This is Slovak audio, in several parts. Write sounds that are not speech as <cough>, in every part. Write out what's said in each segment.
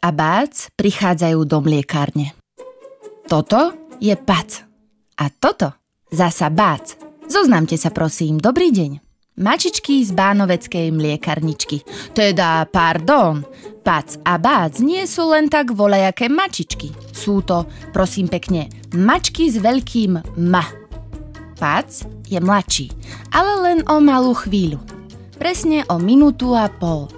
A Bác prichádzajú do mliekárne. Toto je Pac a toto zasa Bác. Zoznamte sa prosím, dobrý deň. Mačičky z bánoveckej mliekarničky. Teda, pardon, Pac a Bác nie sú len tak volejaké mačičky. Sú to, prosím pekne, mačky s veľkým ma. Pac je mladší, ale len o malú chvíľu. Presne o minútu a pol.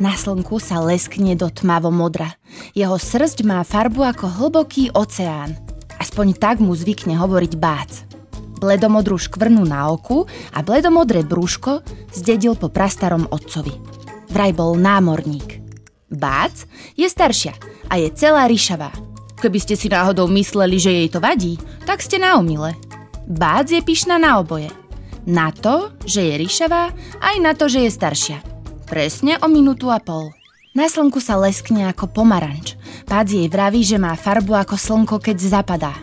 Na slnku sa leskne do tmavo modra. Jeho srst má farbu ako hlboký oceán. Aspoň tak mu zvykne hovoriť Bác bledomodrú škvrnu na oku a bledomodré brúško zdedil po prastarom otcovi. Vraj bol námorník. Bác je staršia a je celá ryšavá. Keby ste si náhodou mysleli, že jej to vadí, tak ste na omile. Bác je pyšná na oboje. Na to, že je ryšavá, aj na to, že je staršia. Presne o minútu a pol. Na slnku sa leskne ako pomaranč. Bác jej vraví, že má farbu ako slnko, keď zapadá.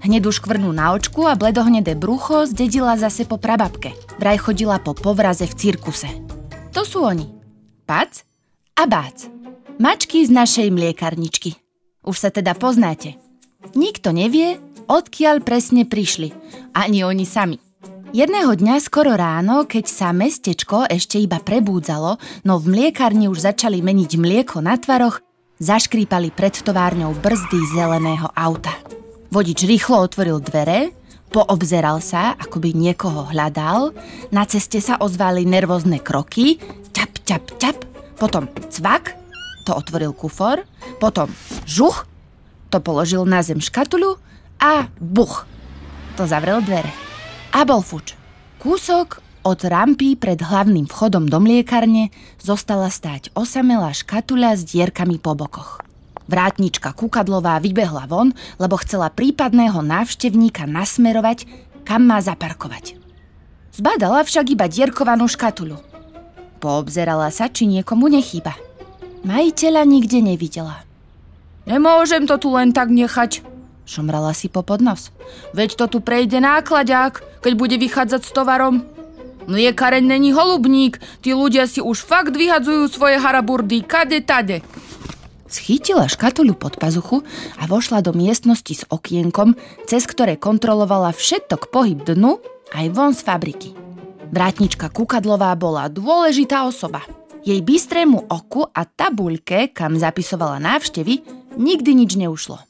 Hnedú škvrnú na očku a bledohnedé brucho zdedila zase po prababke. Vraj chodila po povraze v cirkuse. To sú oni. Pac a Bác. Mačky z našej mliekarničky. Už sa teda poznáte. Nikto nevie, odkiaľ presne prišli. Ani oni sami. Jedného dňa skoro ráno, keď sa mestečko ešte iba prebúdzalo, no v mliekarni už začali meniť mlieko na tvaroch, zaškrípali pred továrňou brzdy zeleného auta. Vodič rýchlo otvoril dvere, poobzeral sa, ako by niekoho hľadal, na ceste sa ozvali nervózne kroky, ťap, ťap, ťap, potom cvak, to otvoril kufor, potom žuch, to položil na zem škatuľu a buch, to zavrel dvere. A bol fuč. Kúsok od rampy pred hlavným vchodom do mliekarne zostala stáť osamelá škatuľa s dierkami po bokoch. Vrátnička Kukadlová vybehla von, lebo chcela prípadného návštevníka nasmerovať, kam má zaparkovať. Zbadala však iba dierkovanú škatuľu. Poobzerala sa, či niekomu nechýba. Majiteľa nikde nevidela. Nemôžem to tu len tak nechať, šomrala si po podnos. Veď to tu prejde nákladák, keď bude vychádzať s tovarom. Mliekareň není holubník, tí ľudia si už fakt vyhadzujú svoje haraburdy kade tade. Schytila škatuľu pod pazuchu a vošla do miestnosti s okienkom, cez ktoré kontrolovala všetok pohyb dnu aj von z fabriky. Vrátnička Kukadlová bola dôležitá osoba. Jej bystrému oku a tabuľke, kam zapisovala návštevy, nikdy nič neušlo.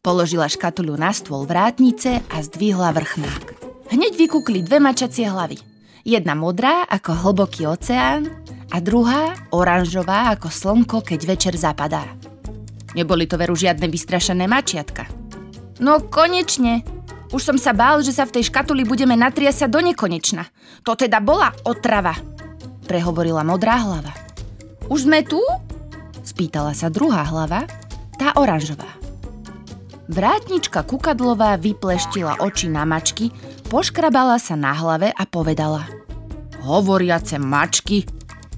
Položila škatuľu na stôl vrátnice a zdvihla vrchnák. Hneď vykúkli dve mačacie hlavy. Jedna modrá ako hlboký oceán a druhá oranžová ako slnko, keď večer zapadá. Neboli to veru žiadne vystrašené mačiatka. No konečne! Už som sa bál, že sa v tej škatuli budeme natriasať do nekonečna. To teda bola otrava, prehovorila modrá hlava. Už sme tu? Spýtala sa druhá hlava, tá oranžová. Vrátnička Kukadlová vypleštila oči na mačky, poškrabala sa na hlave a povedala Hovoriace mačky,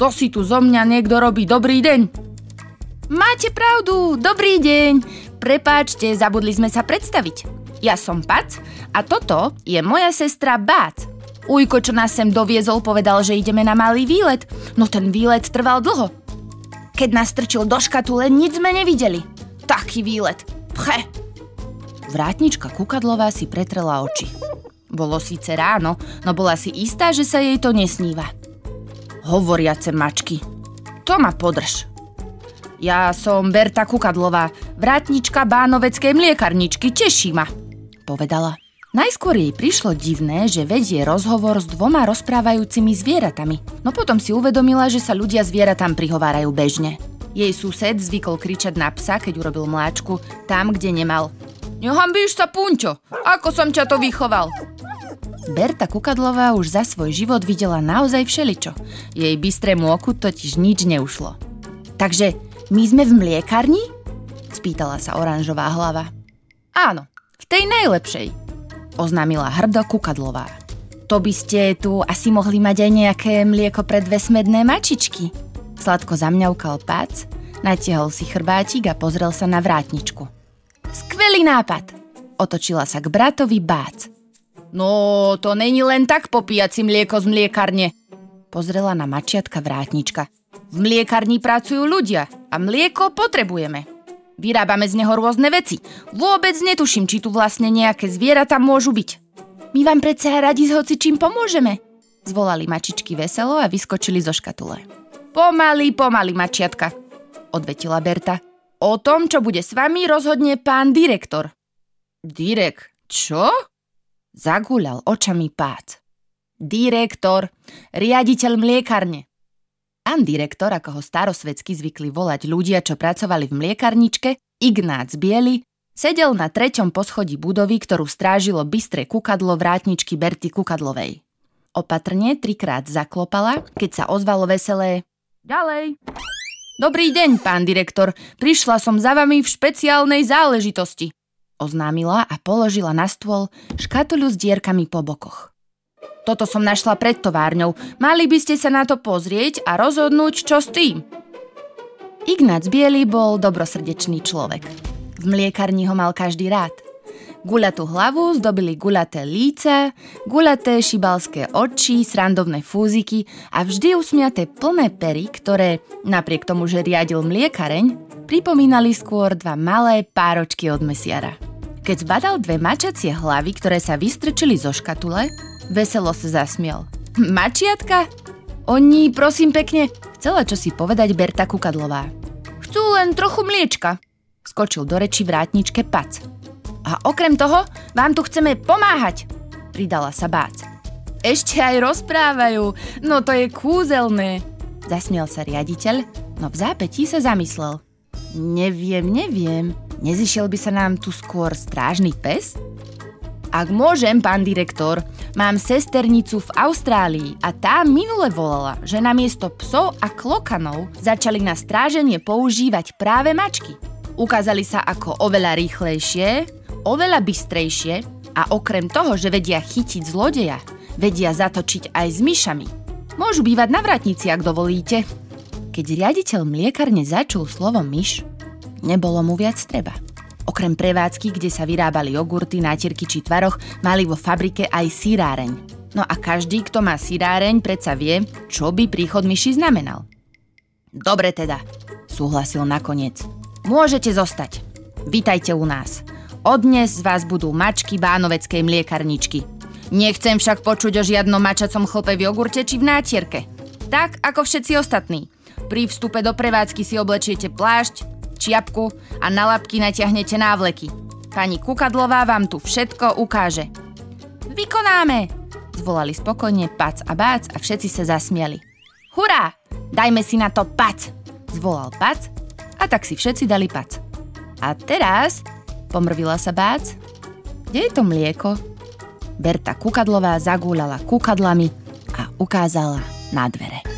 to si tu zo mňa niekto robí dobrý deň. Máte pravdu, dobrý deň. Prepáčte, zabudli sme sa predstaviť. Ja som Pac a toto je moja sestra Bác. Ujko, čo nás sem doviezol, povedal, že ideme na malý výlet. No ten výlet trval dlho. Keď nás strčil do škatule, nič sme nevideli. Taký výlet. Pche. Vrátnička Kukadlová si pretrela oči. Bolo síce ráno, no bola si istá, že sa jej to nesníva hovoriace mačky. To ma podrž. Ja som Berta Kukadlová, vrátnička bánoveckej mliekarničky, teší ma, povedala. Najskôr jej prišlo divné, že vedie rozhovor s dvoma rozprávajúcimi zvieratami, no potom si uvedomila, že sa ľudia zvieratám prihovárajú bežne. Jej sused zvykol kričať na psa, keď urobil mláčku, tam, kde nemal. Nehambíš sa, Punťo, ako som ťa to vychoval? Berta Kukadlová už za svoj život videla naozaj všeličo. Jej bystrému oku totiž nič neušlo. Takže my sme v mliekarni? Spýtala sa oranžová hlava. Áno, v tej najlepšej, oznámila hrdo Kukadlová. To by ste tu asi mohli mať aj nejaké mlieko pre dve smedné mačičky. Sladko zamňaukal pác, natiahol si chrbátik a pozrel sa na vrátničku. Skvelý nápad! Otočila sa k bratovi Bác. No, to není len tak popíjať si mlieko z mliekarne. Pozrela na mačiatka vrátnička. V mliekarni pracujú ľudia a mlieko potrebujeme. Vyrábame z neho rôzne veci. Vôbec netuším, či tu vlastne nejaké zvieratá môžu byť. My vám predsa radi s hoci čím pomôžeme, zvolali mačičky veselo a vyskočili zo škatule. Pomaly, pomaly, mačiatka, odvetila Berta. O tom, čo bude s vami, rozhodne pán direktor. Direk, čo? Zagúľal očami pác. Direktor, riaditeľ mliekarne. Pán direktor, ako ho starosvedsky zvykli volať ľudia, čo pracovali v mliekarničke, Ignác Biely, sedel na treťom poschodí budovy, ktorú strážilo bystré kukadlo vrátničky Berty Kukadlovej. Opatrne trikrát zaklopala, keď sa ozvalo veselé Ďalej. Dobrý deň, pán direktor. Prišla som za vami v špeciálnej záležitosti. Oznámila a položila na stôl škatuľu s dierkami po bokoch. Toto som našla pred továrňou. Mali by ste sa na to pozrieť a rozhodnúť, čo s tým. Ignác Bielý bol dobrosrdečný človek. V mliekarni ho mal každý rád. Guľatú hlavu zdobili guľaté líca, guľaté šibalské oči, srandovné fúziky a vždy usmiaté plné pery, ktoré, napriek tomu, že riadil mliekareň, pripomínali skôr dva malé páročky od mesiara. Keď zbadal dve mačacie hlavy, ktoré sa vystrčili zo škatule, Veselo sa zasmiel. <laughs> Mačiatka? Oni, prosím pekne, chcela čo si povedať Berta Kukadlová. Chcú len trochu mliečka. Skočil do reči vrátničke Pac. A okrem toho vám tu chceme pomáhať, pridala sa Bác. Ešte aj rozprávajú, no to je kúzelné. Zasmiel sa riaditeľ, no v zápetí sa zamyslel. Neviem, neviem, nezišiel by sa nám tu skôr strážny pes? Ak môžem, pán direktor, mám sesternicu v Austrálii a tá minule volala, že namiesto psov a klokanov začali na stráženie používať práve mačky. Ukázali sa ako oveľa rýchlejšie, oveľa bystrejšie a okrem toho, že vedia chytiť zlodeja, vedia zatočiť aj s myšami. Môžu bývať na vratnici, ak dovolíte. Keď riaditeľ mliekarne začul slovo myš, nebolo mu viac treba. Okrem prevádzky, kde sa vyrábali jogurty, nátierky či tvaroch, mali vo fabrike aj síráreň. No a každý, kto má síráreň, predsa vie, čo by príchod myši znamenal. Dobre teda, súhlasil nakoniec. Môžete zostať. Vítajte u nás. Odnes vás budú mačky bánoveckej mliekarničky. Nechcem však počuť o žiadnom mačacom chlpe v jogurte či v nátierke. Tak ako všetci ostatní. Pri vstupe do prevádzky si oblečiete plášť, čiapku a na labky natiahnete návleky. Pani Kukadlová vám tu všetko ukáže. Vykonáme! Zvolali spokojne Pac a Bác a všetci sa zasmiali. Hurá! Dajme si na to Pac! Zvolal Pac a tak si všetci dali Pac. A teraz, pomrvila sa Bác, kde je to mlieko? Berta Kukadlová zagúľala kukadlami a ukázala na dvere.